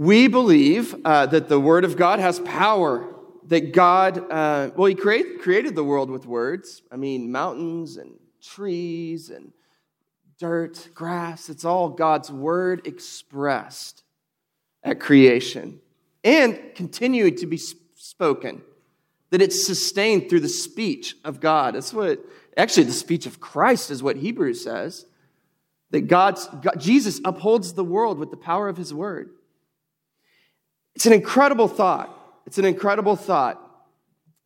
We believe uh, that the Word of God has power, that God, uh, well, He create, created the world with words. I mean, mountains and trees and dirt, grass, it's all God's Word expressed at creation and continuing to be spoken, that it's sustained through the speech of God. That's what, actually, the speech of Christ is what Hebrews says. That God's, God, Jesus upholds the world with the power of his word. It's an incredible thought. It's an incredible thought.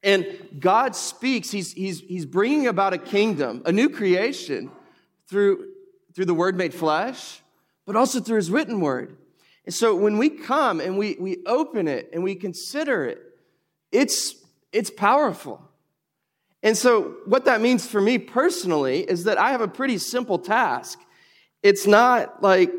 And God speaks, he's, he's, he's bringing about a kingdom, a new creation through, through the word made flesh, but also through his written word. And so when we come and we, we open it and we consider it, it's, it's powerful. And so what that means for me personally is that I have a pretty simple task. It's not like,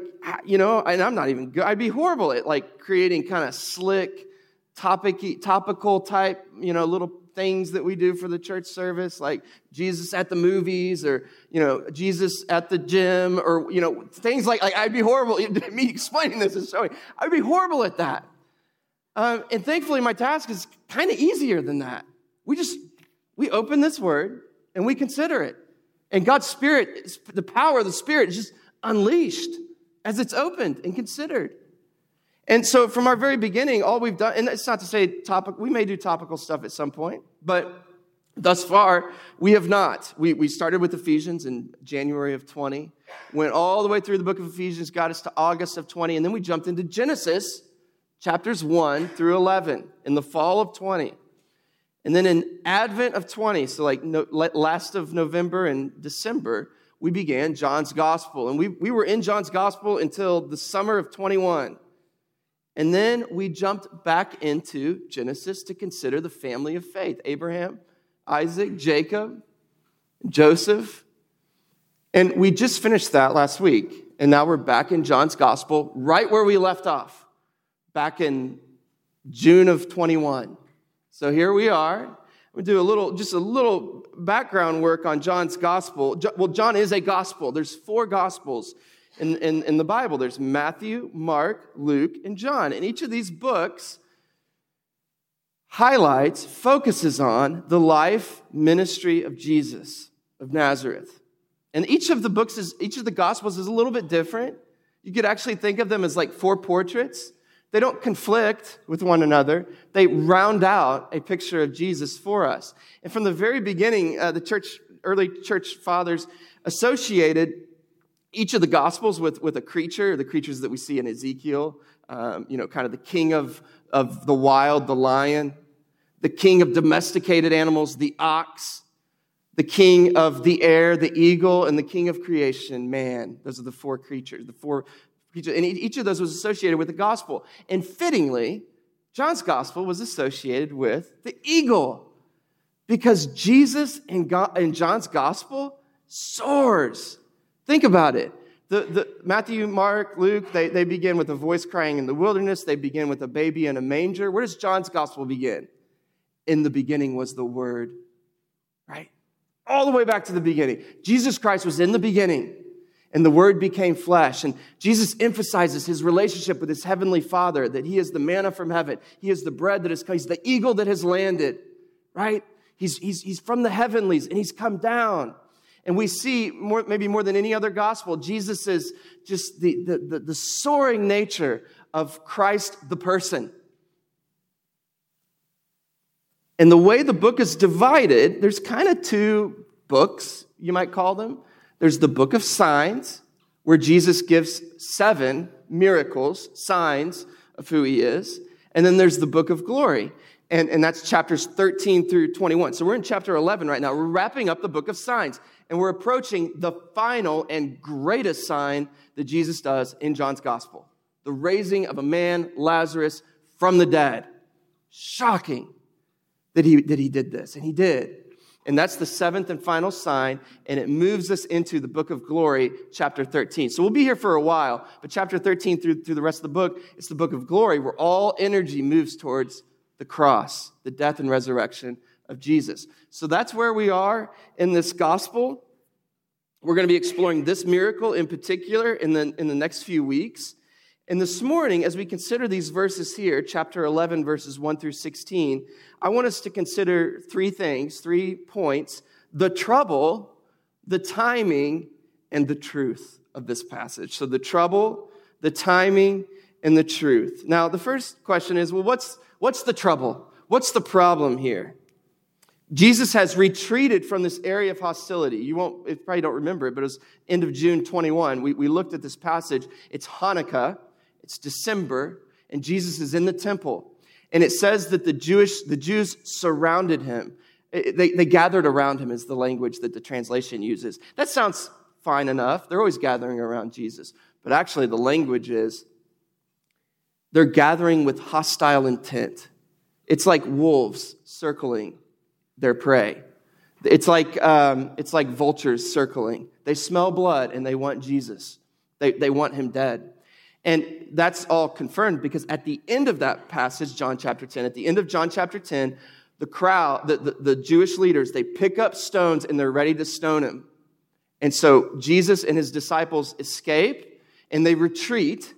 you know, and I'm not even good. I'd be horrible at like creating kind of slick, topic, topical type, you know, little things that we do for the church service, like Jesus at the movies or, you know, Jesus at the gym or, you know, things like, like I'd be horrible. At me explaining this is showing, I'd be horrible at that. Um, and thankfully, my task is kind of easier than that. We just, we open this word and we consider it. And God's Spirit, the power of the Spirit is just unleashed as it's opened and considered. And so from our very beginning, all we've done, and it's not to say topic, we may do topical stuff at some point, but thus far, we have not. We, we started with Ephesians in January of 20, went all the way through the book of Ephesians, got us to August of 20, and then we jumped into Genesis chapters 1 through 11 in the fall of 20. And then in Advent of 20, so like no, last of November and December, we began John's Gospel. And we, we were in John's Gospel until the summer of 21. And then we jumped back into Genesis to consider the family of faith Abraham, Isaac, Jacob, Joseph. And we just finished that last week. And now we're back in John's gospel, right where we left off, back in June of 21. So here we are. We do a little, just a little background work on John's gospel. Well, John is a gospel. There's four gospels in, in, in the Bible. There's Matthew, Mark, Luke, and John. And each of these books highlights, focuses on the life, ministry of Jesus of Nazareth. And each of the books is, each of the gospels is a little bit different. You could actually think of them as like four portraits. They don't conflict with one another. They round out a picture of Jesus for us. And from the very beginning, uh, the church, early church fathers associated each of the gospels with, with a creature, the creatures that we see in Ezekiel, um, you know, kind of the king of, of the wild, the lion, the king of domesticated animals, the ox, the king of the air, the eagle, and the king of creation, man. Those are the four creatures, the four. And each of those was associated with the gospel. And fittingly, John's gospel was associated with the eagle because Jesus in, God, in John's gospel soars Think about it. The, the, Matthew, Mark, Luke, they, they begin with a voice crying in the wilderness. They begin with a baby in a manger. Where does John's gospel begin? In the beginning was the Word, right? All the way back to the beginning. Jesus Christ was in the beginning, and the Word became flesh. And Jesus emphasizes his relationship with his heavenly Father, that he is the manna from heaven. He is the bread that has come. He's the eagle that has landed, right? He's, he's, he's from the heavenlies, and he's come down. And we see, more, maybe more than any other gospel, Jesus is just the, the, the, the soaring nature of Christ the person. And the way the book is divided, there's kind of two books, you might call them. There's the book of signs, where Jesus gives seven miracles, signs of who he is. And then there's the book of glory. And, and that's chapters 13 through 21. So we're in chapter 11 right now. We're wrapping up the book of signs and we're approaching the final and greatest sign that Jesus does in John's gospel the raising of a man, Lazarus, from the dead. Shocking that he, that he did this, and he did. And that's the seventh and final sign, and it moves us into the book of glory, chapter 13. So we'll be here for a while, but chapter 13 through, through the rest of the book, it's the book of glory where all energy moves towards the cross, the death and resurrection of Jesus. So that's where we are in this gospel. We're going to be exploring this miracle in particular in the, in the next few weeks. And this morning, as we consider these verses here, chapter 11, verses 1 through 16, I want us to consider three things, three points the trouble, the timing, and the truth of this passage. So the trouble, the timing, and the truth. Now, the first question is well, what's, what's the trouble? What's the problem here? Jesus has retreated from this area of hostility. You won't, you probably don't remember it, but it was end of June 21. We, we looked at this passage. It's Hanukkah, it's December, and Jesus is in the temple. And it says that the Jewish, the Jews surrounded him. They, they gathered around him, is the language that the translation uses. That sounds fine enough. They're always gathering around Jesus. But actually, the language is they're gathering with hostile intent. It's like wolves circling their prey. It's like, um, it's like vultures circling. They smell blood and they want Jesus, they, they want him dead. And that's all confirmed because at the end of that passage, John chapter 10, at the end of John chapter 10, the crowd, the, the, the Jewish leaders, they pick up stones and they're ready to stone him. And so Jesus and his disciples escape and they retreat,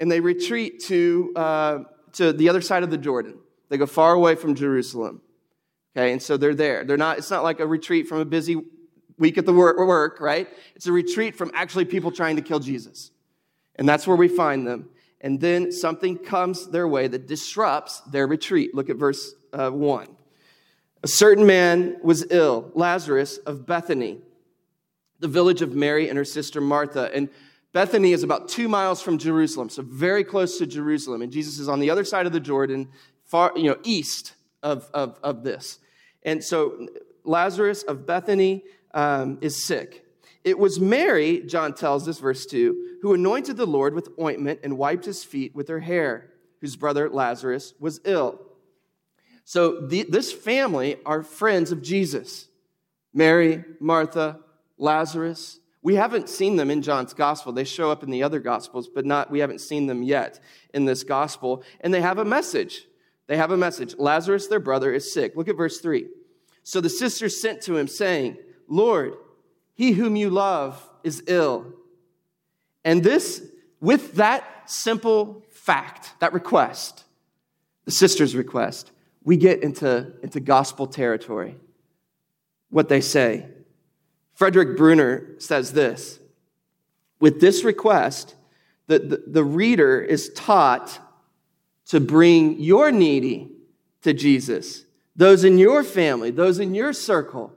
and they retreat to, uh, to the other side of the Jordan. They go far away from Jerusalem. Okay, and so they're there. They're not, it's not like a retreat from a busy week at the work, right? It's a retreat from actually people trying to kill Jesus. And that's where we find them. And then something comes their way that disrupts their retreat. Look at verse uh, 1. A certain man was ill, Lazarus of Bethany, the village of Mary and her sister Martha. And Bethany is about two miles from Jerusalem, so very close to Jerusalem. And Jesus is on the other side of the Jordan, far, you know, east of, of, of this. And so Lazarus of Bethany um, is sick. It was Mary, John tells us, verse 2, who anointed the Lord with ointment and wiped his feet with her hair, whose brother Lazarus was ill. So the, this family are friends of Jesus Mary, Martha, Lazarus. We haven't seen them in John's gospel. They show up in the other gospels, but not we haven't seen them yet in this gospel. And they have a message. They have a message. Lazarus, their brother, is sick. Look at verse 3. So the sisters sent to him, saying, Lord, he whom you love is ill. And this, with that simple fact, that request, the sister's request, we get into, into gospel territory. What they say. Frederick Bruner says this With this request, the, the, the reader is taught to bring your needy to Jesus. Those in your family, those in your circle,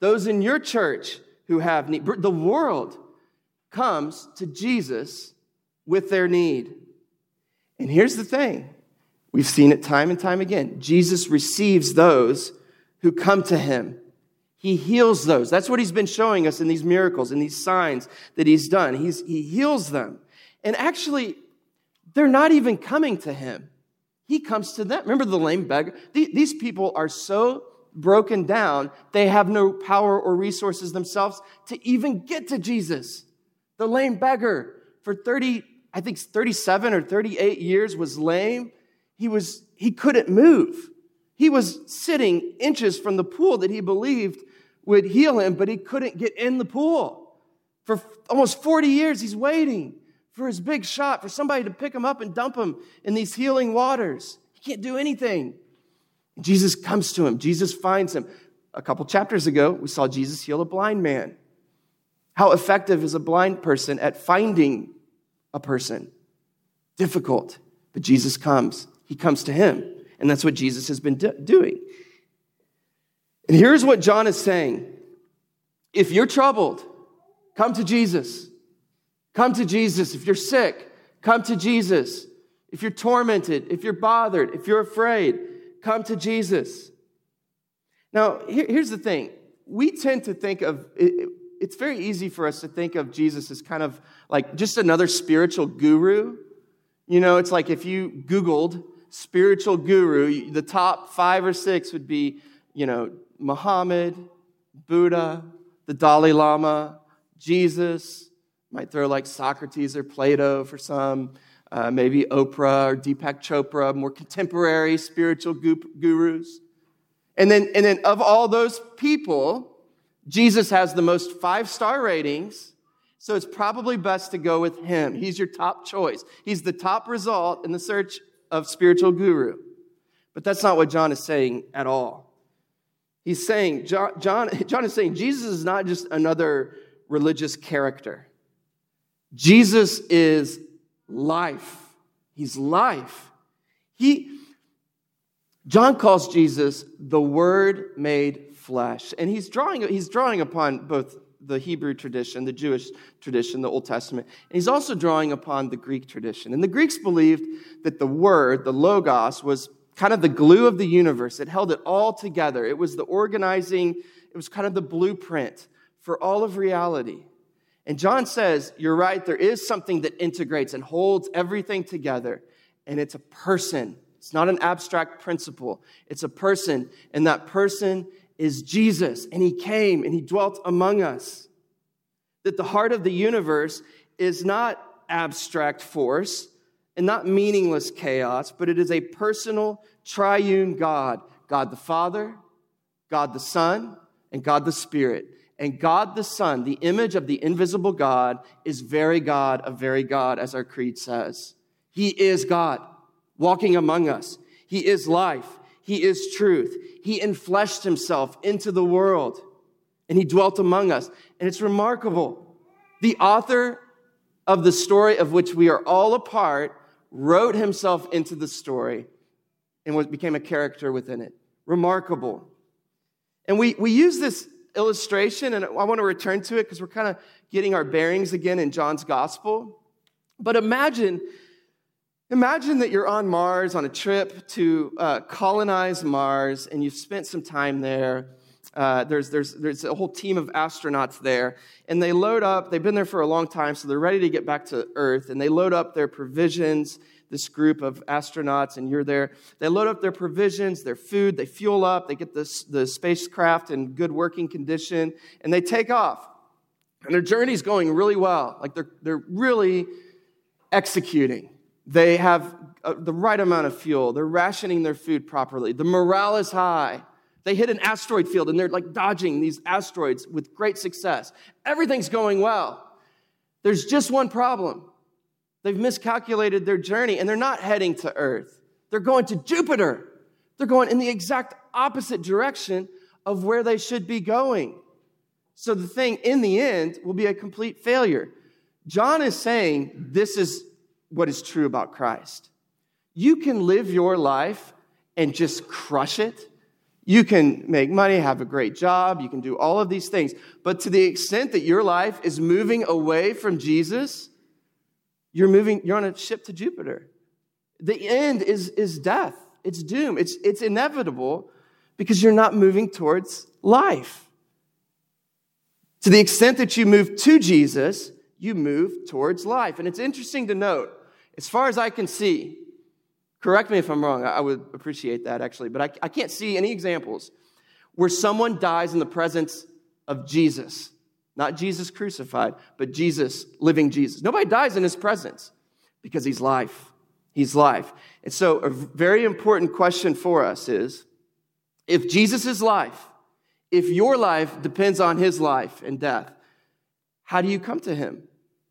those in your church who have need. The world comes to Jesus with their need. And here's the thing we've seen it time and time again Jesus receives those who come to him. He heals those. That's what he's been showing us in these miracles and these signs that he's done. He's, he heals them. And actually, they're not even coming to him. He comes to them. Remember the lame beggar? These people are so broken down, they have no power or resources themselves to even get to Jesus. The lame beggar for 30, I think 37 or 38 years was lame. He was, he couldn't move. He was sitting inches from the pool that he believed would heal him, but he couldn't get in the pool. For almost 40 years, he's waiting for his big shot, for somebody to pick him up and dump him in these healing waters. He can't do anything. Jesus comes to him, Jesus finds him. A couple chapters ago, we saw Jesus heal a blind man. How effective is a blind person at finding a person? Difficult. But Jesus comes. He comes to him. And that's what Jesus has been do- doing. And here's what John is saying if you're troubled, come to Jesus. Come to Jesus. If you're sick, come to Jesus. If you're tormented, if you're bothered, if you're afraid, come to Jesus. Now, here's the thing. We tend to think of, it's very easy for us to think of Jesus as kind of like just another spiritual guru. You know, it's like if you Googled spiritual guru, the top five or six would be, you know, Muhammad, Buddha, the Dalai Lama, Jesus, might throw like Socrates or Plato for some, uh, maybe Oprah or Deepak Chopra, more contemporary spiritual gurus. And then, and then of all those people, Jesus has the most five star ratings. So it's probably best to go with him. He's your top choice. He's the top result in the search of spiritual guru. But that's not what John is saying at all. He's saying, John, John, John is saying, Jesus is not just another religious character. Jesus is life. He's life. He, John calls Jesus the Word made flesh. And he's drawing, he's drawing upon both the Hebrew tradition, the Jewish tradition, the Old Testament. And he's also drawing upon the Greek tradition. And the Greeks believed that the Word, the Logos, was kind of the glue of the universe. It held it all together. It was the organizing, it was kind of the blueprint for all of reality. And John says, You're right, there is something that integrates and holds everything together, and it's a person. It's not an abstract principle, it's a person, and that person is Jesus. And he came and he dwelt among us. That the heart of the universe is not abstract force and not meaningless chaos, but it is a personal, triune God God the Father, God the Son, and God the Spirit. And God the Son, the image of the invisible God, is very God of very God, as our creed says. He is God walking among us. He is life. He is truth. He enfleshed himself into the world and he dwelt among us. And it's remarkable. The author of the story of which we are all a part wrote himself into the story and was became a character within it. Remarkable. And we, we use this illustration, and I want to return to it because we're kind of getting our bearings again in John's gospel. But imagine, imagine that you're on Mars on a trip to uh, colonize Mars, and you've spent some time there. Uh, there's, there's, there's a whole team of astronauts there, and they load up. They've been there for a long time, so they're ready to get back to Earth, and they load up their provisions this group of astronauts, and you're there. They load up their provisions, their food, they fuel up, they get this, the spacecraft in good working condition, and they take off. And their journey's going really well. Like they're, they're really executing. They have uh, the right amount of fuel, they're rationing their food properly, the morale is high. They hit an asteroid field and they're like dodging these asteroids with great success. Everything's going well. There's just one problem They've miscalculated their journey and they're not heading to Earth. They're going to Jupiter. They're going in the exact opposite direction of where they should be going. So the thing in the end will be a complete failure. John is saying this is what is true about Christ. You can live your life and just crush it. You can make money, have a great job, you can do all of these things. But to the extent that your life is moving away from Jesus, you're moving, you're on a ship to Jupiter. The end is, is death. It's doom. It's, it's inevitable because you're not moving towards life. To the extent that you move to Jesus, you move towards life. And it's interesting to note, as far as I can see, correct me if I'm wrong, I would appreciate that actually, but I, I can't see any examples where someone dies in the presence of Jesus. Not Jesus crucified, but Jesus, living Jesus. Nobody dies in his presence because he's life. He's life. And so, a very important question for us is if Jesus is life, if your life depends on his life and death, how do you come to him?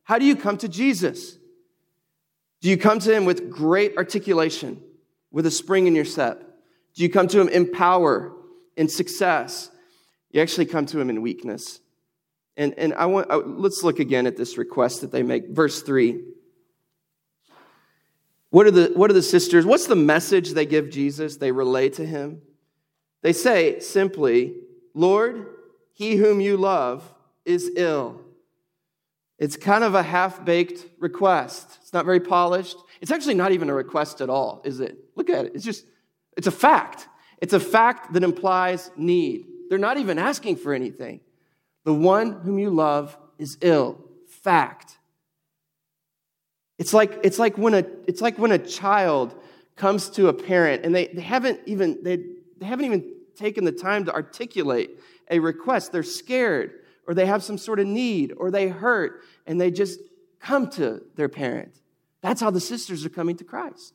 How do you come to Jesus? Do you come to him with great articulation, with a spring in your step? Do you come to him in power, in success? You actually come to him in weakness. And, and I want, uh, let's look again at this request that they make. Verse 3. What are, the, what are the sisters? What's the message they give Jesus? They relay to him. They say simply, Lord, he whom you love is ill. It's kind of a half baked request. It's not very polished. It's actually not even a request at all, is it? Look at it. It's just, it's a fact. It's a fact that implies need. They're not even asking for anything. The one whom you love is ill. Fact. It's like, it's like, when, a, it's like when a child comes to a parent and they, they, haven't even, they, they haven't even taken the time to articulate a request. They're scared or they have some sort of need or they hurt and they just come to their parent. That's how the sisters are coming to Christ.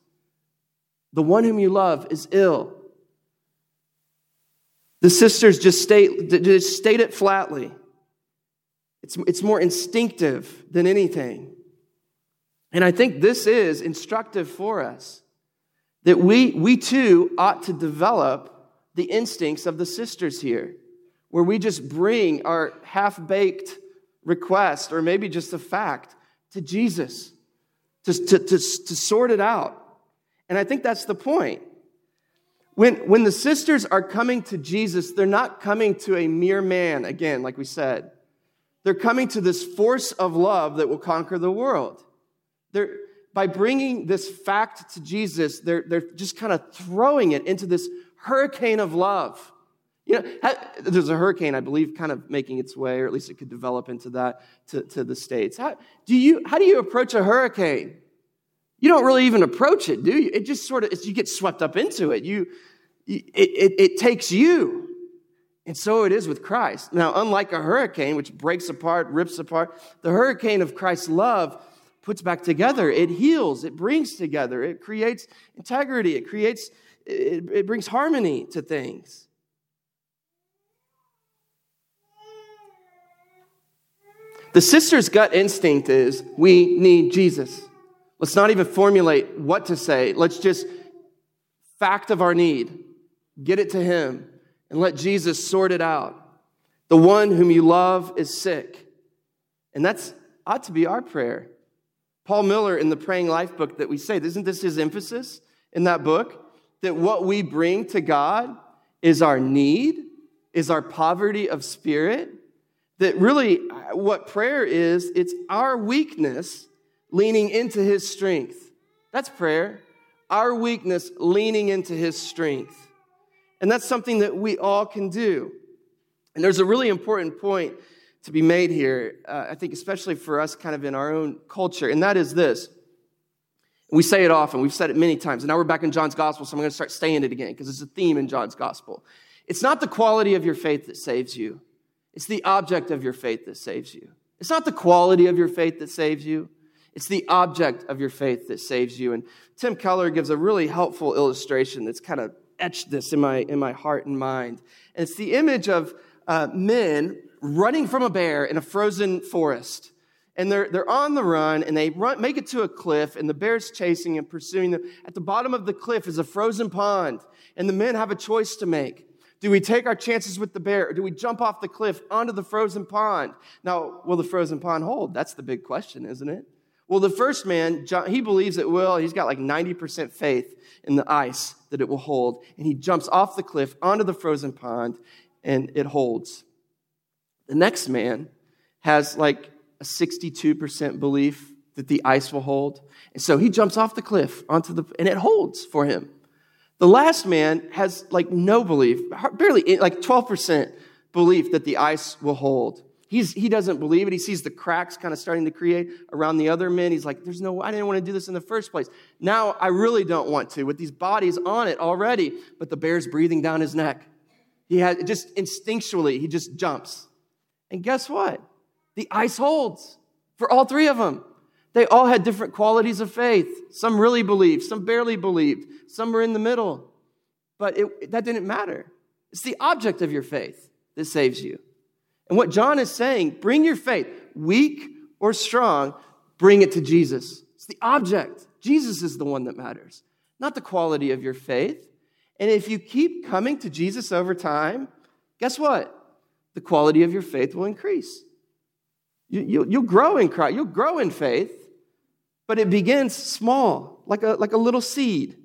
The one whom you love is ill. The sisters just state, just state it flatly. It's, it's more instinctive than anything. And I think this is instructive for us that we, we too ought to develop the instincts of the sisters here, where we just bring our half baked request or maybe just a fact to Jesus to, to, to, to sort it out. And I think that's the point. When, when the sisters are coming to Jesus, they're not coming to a mere man, again, like we said. They're coming to this force of love that will conquer the world. They're, by bringing this fact to Jesus, they're, they're just kind of throwing it into this hurricane of love. You know, there's a hurricane, I believe, kind of making its way, or at least it could develop into that to, to the States. How do, you, how do you approach a hurricane? You don't really even approach it, do you? It just sort of, you get swept up into it. You, it, it, it takes you. And so it is with Christ. Now, unlike a hurricane, which breaks apart, rips apart, the hurricane of Christ's love puts back together. It heals, it brings together, it creates integrity, it creates, it, it brings harmony to things. The sister's gut instinct is we need Jesus. Let's not even formulate what to say. Let's just fact of our need, get it to Him, and let Jesus sort it out. The one whom you love is sick. And that's ought to be our prayer. Paul Miller in the Praying Life book that we say, isn't this his emphasis in that book? That what we bring to God is our need, is our poverty of spirit. That really, uh, what prayer is, it's our weakness leaning into his strength. That's prayer. Our weakness leaning into his strength. And that's something that we all can do. And there's a really important point to be made here, uh, I think, especially for us kind of in our own culture, and that is this. We say it often, we've said it many times, and now we're back in John's gospel, so I'm going to start saying it again because it's a theme in John's gospel. It's not the quality of your faith that saves you, it's the object of your faith that saves you. It's not the quality of your faith that saves you, it's the object of your faith that saves you. And Tim Keller gives a really helpful illustration that's kind of etched this in my, in my heart and mind. And it's the image of uh, men running from a bear in a frozen forest. And they're, they're on the run and they run, make it to a cliff, and the bear's chasing and pursuing them. At the bottom of the cliff is a frozen pond, and the men have a choice to make. Do we take our chances with the bear, or do we jump off the cliff onto the frozen pond? Now, will the frozen pond hold? That's the big question, isn't it? Well, the first man, he believes it will. He's got like 90% faith in the ice that it will hold. And he jumps off the cliff onto the frozen pond, and it holds. The next man has like a 62% belief that the ice will hold. And so he jumps off the cliff onto the, and it holds for him. The last man has like no belief, barely like 12% belief that the ice will hold. He's, he doesn't believe it. He sees the cracks kind of starting to create around the other men. He's like, there's no, way I didn't want to do this in the first place. Now I really don't want to with these bodies on it already, but the bear's breathing down his neck. He had just instinctually, he just jumps. And guess what? The ice holds for all three of them. They all had different qualities of faith. Some really believed, some barely believed, some were in the middle. But it, that didn't matter. It's the object of your faith that saves you. And what John is saying, bring your faith, weak or strong, bring it to Jesus. It's the object. Jesus is the one that matters, not the quality of your faith. And if you keep coming to Jesus over time, guess what? The quality of your faith will increase. You, will you, grow in Christ, you'll grow in faith, but it begins small, like a, like a little seed.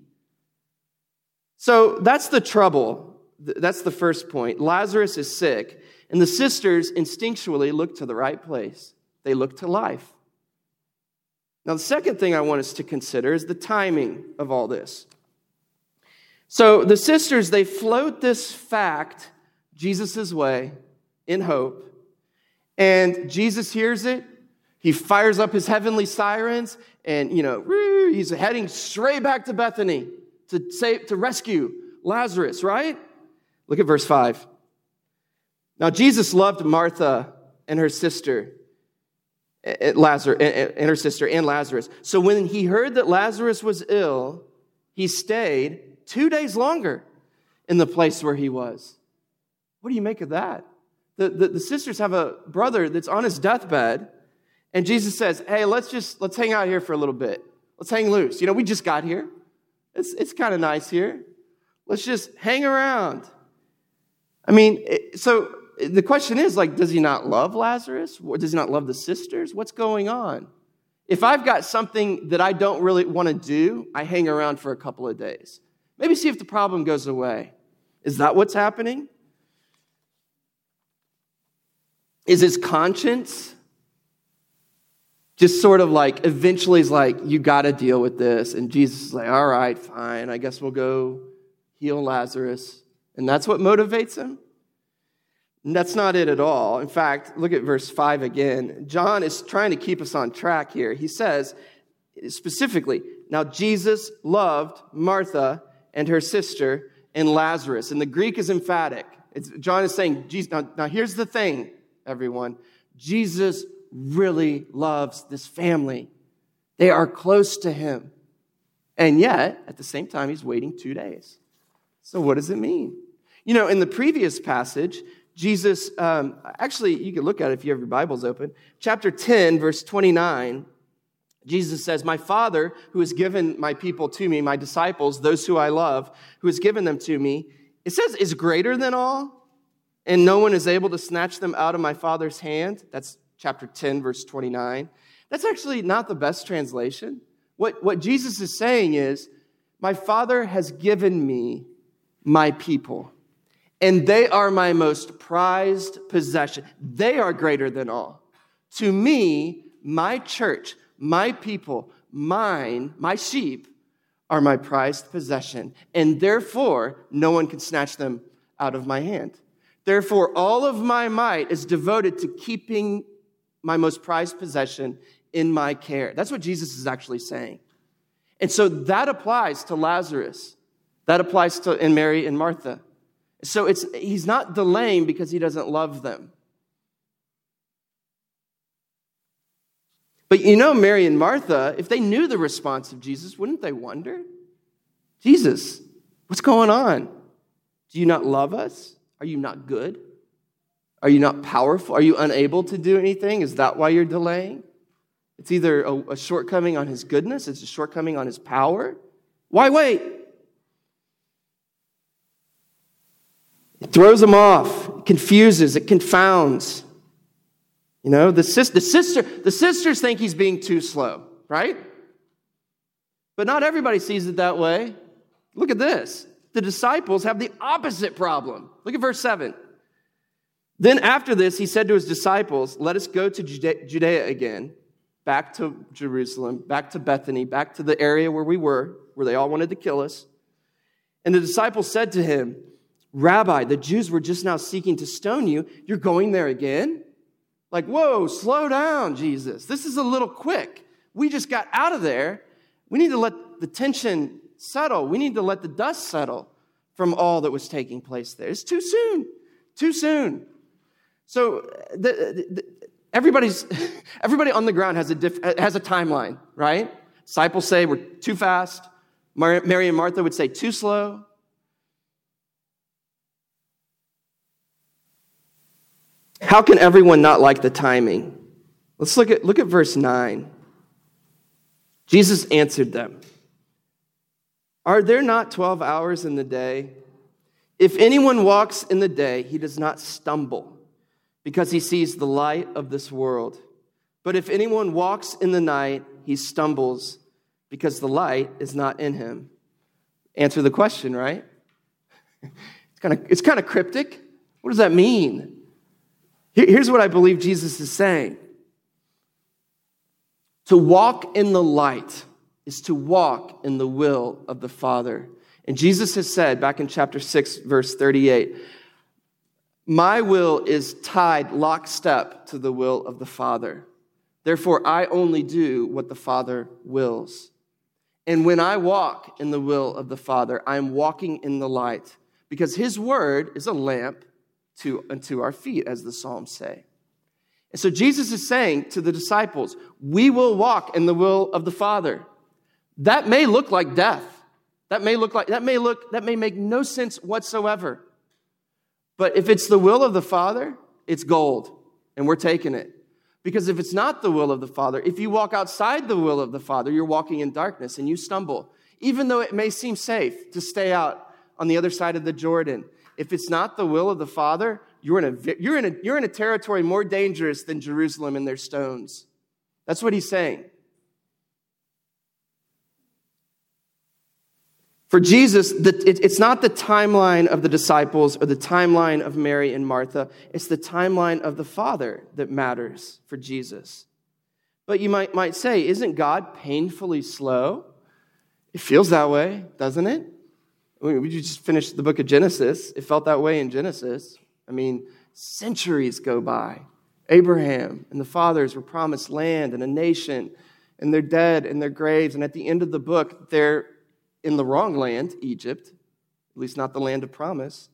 So that's the trouble. That's the first point. Lazarus is sick. And the sisters instinctually look to the right place, they look to life. Now, the second thing I want us to consider is the timing of all this. So the sisters, they float this fact Jesus' way in hope, and Jesus hears it. He fires up his heavenly sirens, and you know, he's heading straight back to Bethany to save, to rescue Lazarus, right? Look at verse 5. Now, Jesus loved Martha and her sister, eh, eh, Lazarus, eh, and her sister and Lazarus. So when he heard that Lazarus was ill, he stayed two days longer in the place where he was. What do you make of that? The, the, the sisters have a brother that's on his deathbed, and Jesus says, Hey, let's just let's hang out here for a little bit. Let's hang loose. You know, we just got here. It's, it's kind of nice here. Let's just hang around. I mean, eh, so eh, the question is like, does he not love Lazarus? Does he not love the sisters? What's going on? If I've got something that I don't really want to do, I hang around for a couple of days. Maybe see if the problem goes away. Is that what's happening? Is his conscience just sort of like eventually is like, you got to deal with this? And Jesus is like, all right, fine. I guess we'll go heal Lazarus. And that's what motivates him? That's not it at all. In fact, look at verse 5 again. John is trying to keep us on track here. He says specifically, now Jesus loved Martha and her sister and Lazarus. And the Greek is emphatic. It's, John is saying, Jesus, now, now here's the thing, everyone. Jesus really loves this family. They are close to him. And yet, at the same time, he's waiting two days. So, what does it mean? You know, in the previous passage, Jesus, um, actually, you can look at it if you have your Bibles open. Chapter 10, verse 29, Jesus says, My Father, who has given my people to me, my disciples, those who I love, who has given them to me, it says, is greater than all, and no one is able to snatch them out of my Father's hand. That's chapter 10, verse 29. That's actually not the best translation. What, what Jesus is saying is, My Father has given me my people and they are my most prized possession. They are greater than all. To me, my church, my people, mine, my sheep are my prized possession, and therefore no one can snatch them out of my hand. Therefore, all of my might is devoted to keeping my most prized possession in my care. That's what Jesus is actually saying. And so that applies to Lazarus. That applies to and Mary and Martha. So it's, he's not delaying because he doesn't love them. But you know, Mary and Martha, if they knew the response of Jesus, wouldn't they wonder? Jesus, what's going on? Do you not love us? Are you not good? Are you not powerful? Are you unable to do anything? Is that why you're delaying? It's either a, a shortcoming on his goodness, it's a shortcoming on his power. Why wait? Throws them off, it confuses, it confounds. You know, the, sis- the, sister, the sisters think he's being too slow, right? But not everybody sees it that way. Look at this. The disciples have the opposite problem. Look at verse 7. Then after this, he said to his disciples, Let us go to Judea again, back to Jerusalem, back to Bethany, back to the area where we were, where they all wanted to kill us. And the disciples said to him, Rabbi, the Jews were just now seeking to stone you. You're going there again? Like, whoa, slow down, Jesus. This is a little quick. We just got out of there. We need to let the tension settle. We need to let the dust settle from all that was taking place there. It's too soon. Too soon. So the, the, everybody's everybody on the ground has a diff, has a timeline, right? Disciples say we're too fast. Mary and Martha would say too slow. How can everyone not like the timing? Let's look at, look at verse 9. Jesus answered them Are there not 12 hours in the day? If anyone walks in the day, he does not stumble because he sees the light of this world. But if anyone walks in the night, he stumbles because the light is not in him. Answer the question, right? It's kind of, it's kind of cryptic. What does that mean? Here's what I believe Jesus is saying To walk in the light is to walk in the will of the Father. And Jesus has said back in chapter 6, verse 38, My will is tied lockstep to the will of the Father. Therefore, I only do what the Father wills. And when I walk in the will of the Father, I am walking in the light because His word is a lamp to, unto our feet, as the Psalms say. And so Jesus is saying to the disciples, We will walk in the will of the Father. That may look like death. That may look like, that may look, that may make no sense whatsoever. But if it's the will of the Father, it's gold, and we're taking it. Because if it's not the will of the Father, if you walk outside the will of the Father, you're walking in darkness and you stumble. Even though it may seem safe to stay out on the other side of the Jordan, if it's not the will of the Father, you're in a, you're in a, you're in a territory more dangerous than Jerusalem and their stones. That's what he's saying. For Jesus, it's not the timeline of the disciples or the timeline of Mary and Martha. It's the timeline of the Father that matters for Jesus. But you might, might say, isn't God painfully slow? It feels that way, doesn't it? We just finished the book of Genesis. It felt that way in Genesis. I mean, centuries go by. Abraham and the fathers were promised land and a nation, and they're dead in their graves. And at the end of the book, they're in the wrong land, Egypt, at least not the land of promise.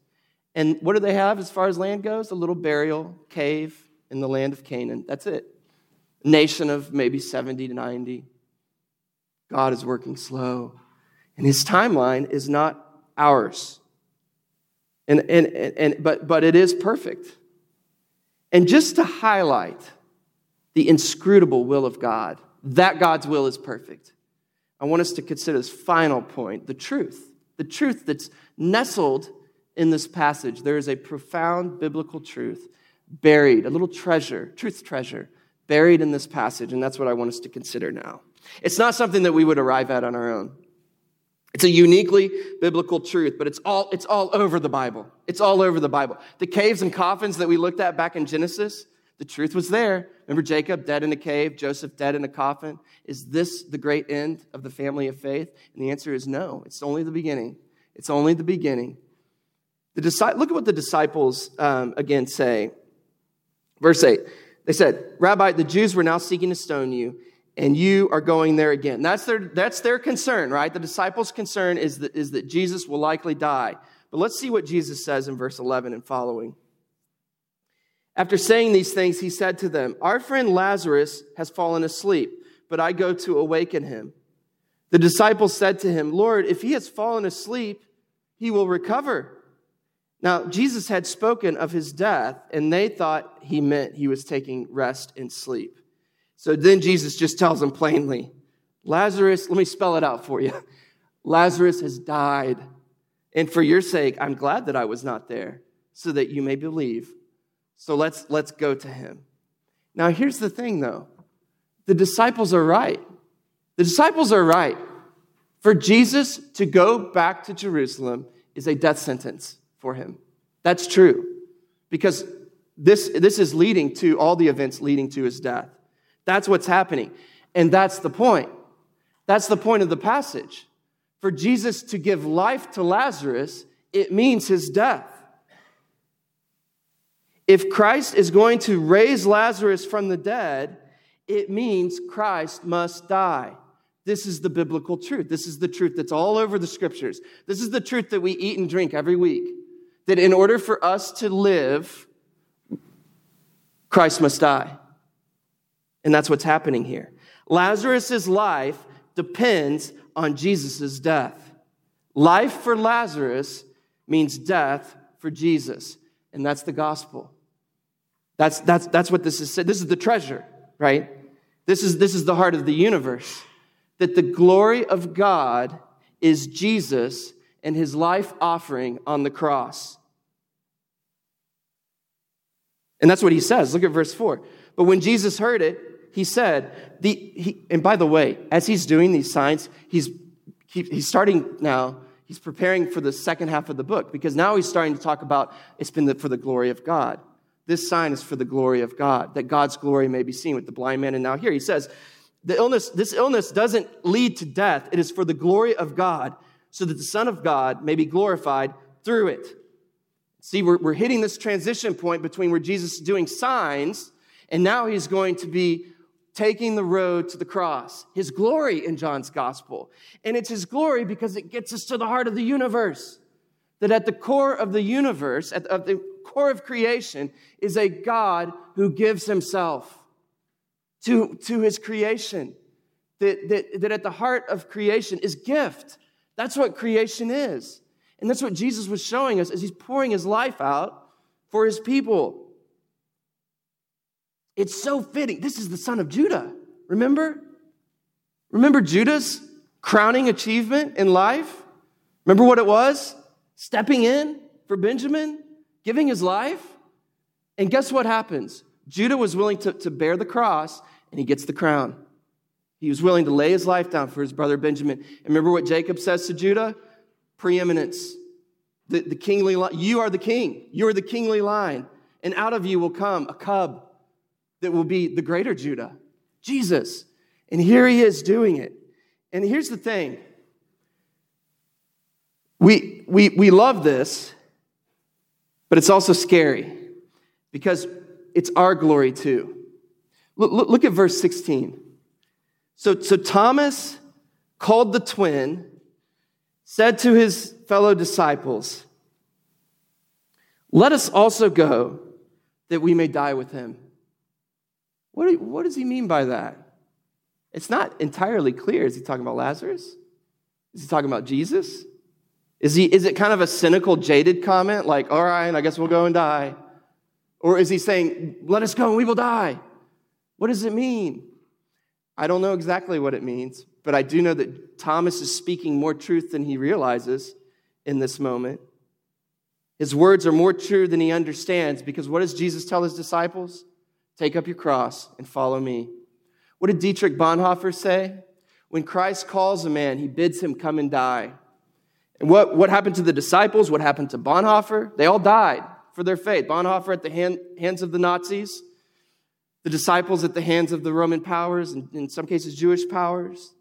And what do they have as far as land goes? A little burial cave in the land of Canaan. That's it. nation of maybe 70 to 90. God is working slow. And his timeline is not ours. And, and, and, but, but it is perfect. And just to highlight the inscrutable will of God, that God's will is perfect. I want us to consider this final point the truth. The truth that's nestled in this passage. There is a profound biblical truth buried, a little treasure, truth treasure, buried in this passage, and that's what I want us to consider now. It's not something that we would arrive at on our own. It's a uniquely biblical truth, but it's all, it's all over the Bible. It's all over the Bible. The caves and coffins that we looked at back in Genesis, the truth was there. Remember Jacob dead in a cave, Joseph dead in a coffin? Is this the great end of the family of faith? And the answer is no. It's only the beginning. It's only the beginning. The look at what the disciples um, again say. Verse 8 they said, Rabbi, the Jews were now seeking to stone you, and you are going there again. That's their, that's their concern, right? The disciples' concern is that, is that Jesus will likely die. But let's see what Jesus says in verse 11 and following. After saying these things, he said to them, Our friend Lazarus has fallen asleep, but I go to awaken him. The disciples said to him, Lord, if he has fallen asleep, he will recover. Now, Jesus had spoken of his death, and they thought he meant he was taking rest and sleep. So then Jesus just tells them plainly, Lazarus, let me spell it out for you. Lazarus has died. And for your sake, I'm glad that I was not there, so that you may believe. So let's, let's go to him. Now, here's the thing, though the disciples are right. The disciples are right. For Jesus to go back to Jerusalem is a death sentence for him. That's true. Because this, this is leading to all the events leading to his death. That's what's happening. And that's the point. That's the point of the passage. For Jesus to give life to Lazarus, it means his death. If Christ is going to raise Lazarus from the dead, it means Christ must die. This is the biblical truth. This is the truth that's all over the scriptures. This is the truth that we eat and drink every week. That in order for us to live, Christ must die. And that's what's happening here. Lazarus' life depends on Jesus' death. Life for Lazarus means death for Jesus. And that's the gospel. That's, that's, that's what this is. This is the treasure, right? This is, this is the heart of the universe. That the glory of God is Jesus and his life offering on the cross. And that's what he says. Look at verse 4. But when Jesus heard it, he said, the, he, and by the way, as he's doing these signs, he's, he, he's starting now, he's preparing for the second half of the book because now he's starting to talk about it's been the, for the glory of God. This sign is for the glory of God, that God's glory may be seen with the blind man. And now here he says, the illness, this illness doesn't lead to death. It is for the glory of God, so that the Son of God may be glorified through it. See, we're, we're hitting this transition point between where Jesus is doing signs, and now he's going to be taking the road to the cross. His glory in John's gospel. And it's his glory because it gets us to the heart of the universe. That at the core of the universe, at the core of creation is a God who gives himself to, to his creation. That, that, that at the heart of creation is gift. That's what creation is. And that's what Jesus was showing us as he's pouring his life out for his people. It's so fitting. This is the son of Judah. Remember? Remember Judah's crowning achievement in life? Remember what it was? Stepping in for Benjamin, giving his life. And guess what happens? Judah was willing to, to bear the cross, and he gets the crown. He was willing to lay his life down for his brother Benjamin. And remember what Jacob says to Judah? Preeminence. The, the kingly line. You are the king. You are the kingly line. And out of you will come a cub that will be the greater Judah, Jesus. And here he is doing it. And here's the thing we, we, we love this, but it's also scary because it's our glory too. Look, look, at verse 16. So, so Thomas called the twin, said to his fellow disciples, Let us also go that we may die with him. What, do, what does he mean by that? It's not entirely clear. Is he talking about Lazarus? Is he talking about Jesus? Is, he, is it kind of a cynical, jaded comment like, all right, I guess we'll go and die? Or is he saying, let us go and we will die? What does it mean? I don't know exactly what it means, but I do know that Thomas is speaking more truth than he realizes in this moment. His words are more true than he understands because what does Jesus tell his disciples? Take up your cross and follow me. What did Dietrich Bonhoeffer say? When Christ calls a man, he bids him come and die. And what, what happened to the disciples? What happened to Bonhoeffer? They all died for their faith. Bonhoeffer at the hand, hands of the Nazis, the disciples at the hands of the Roman powers, and in some cases, Jewish powers.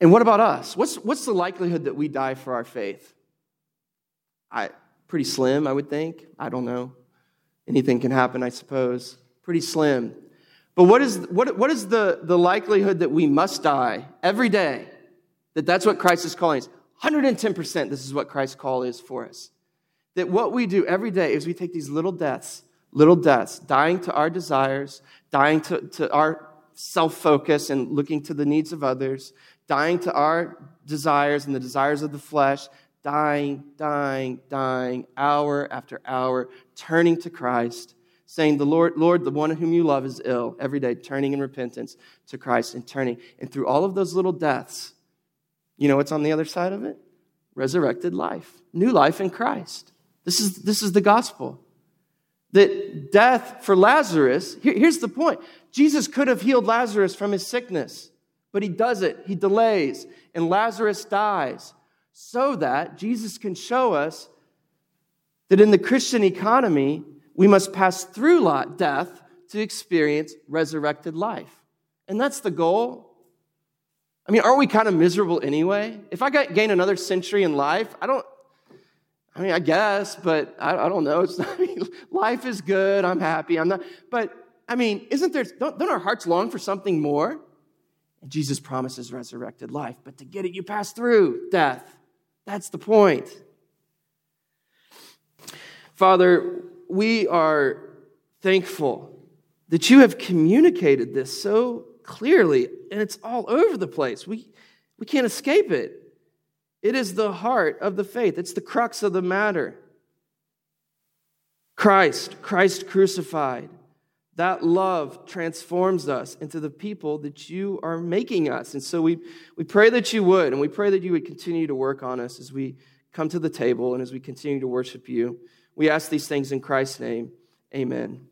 And what about us? What's, what's the likelihood that we die for our faith? I, pretty slim, I would think. I don't know. Anything can happen, I suppose. Pretty slim. But what is, what, what is the, the likelihood that we must die every day? That that's what Christ is calling us. 110% this is what Christ's call is for us. That what we do every day is we take these little deaths, little deaths, dying to our desires, dying to, to our self focus and looking to the needs of others, dying to our desires and the desires of the flesh, dying, dying, dying, hour after hour, turning to Christ, saying, The Lord, Lord, the one whom you love is ill, every day, turning in repentance to Christ and turning. And through all of those little deaths, you know what's on the other side of it? Resurrected life, new life in Christ. This is, this is the gospel. That death for Lazarus, here, here's the point Jesus could have healed Lazarus from his sickness, but he does it. He delays, and Lazarus dies so that Jesus can show us that in the Christian economy, we must pass through death to experience resurrected life. And that's the goal. I mean, aren't we kind of miserable anyway? If I gain another century in life, I don't, I mean, I guess, but I, I don't know. It's not, I mean, life is good. I'm happy. I'm not, but I mean, isn't there, don't, don't our hearts long for something more? Jesus promises resurrected life, but to get it, you pass through death. That's the point. Father, we are thankful that you have communicated this so clearly, and it's all over the place. We, we can't escape it. It is the heart of the faith, it's the crux of the matter. Christ, Christ crucified. That love transforms us into the people that you are making us. And so we, we pray that you would, and we pray that you would continue to work on us as we come to the table and as we continue to worship you. We ask these things in Christ's name. Amen.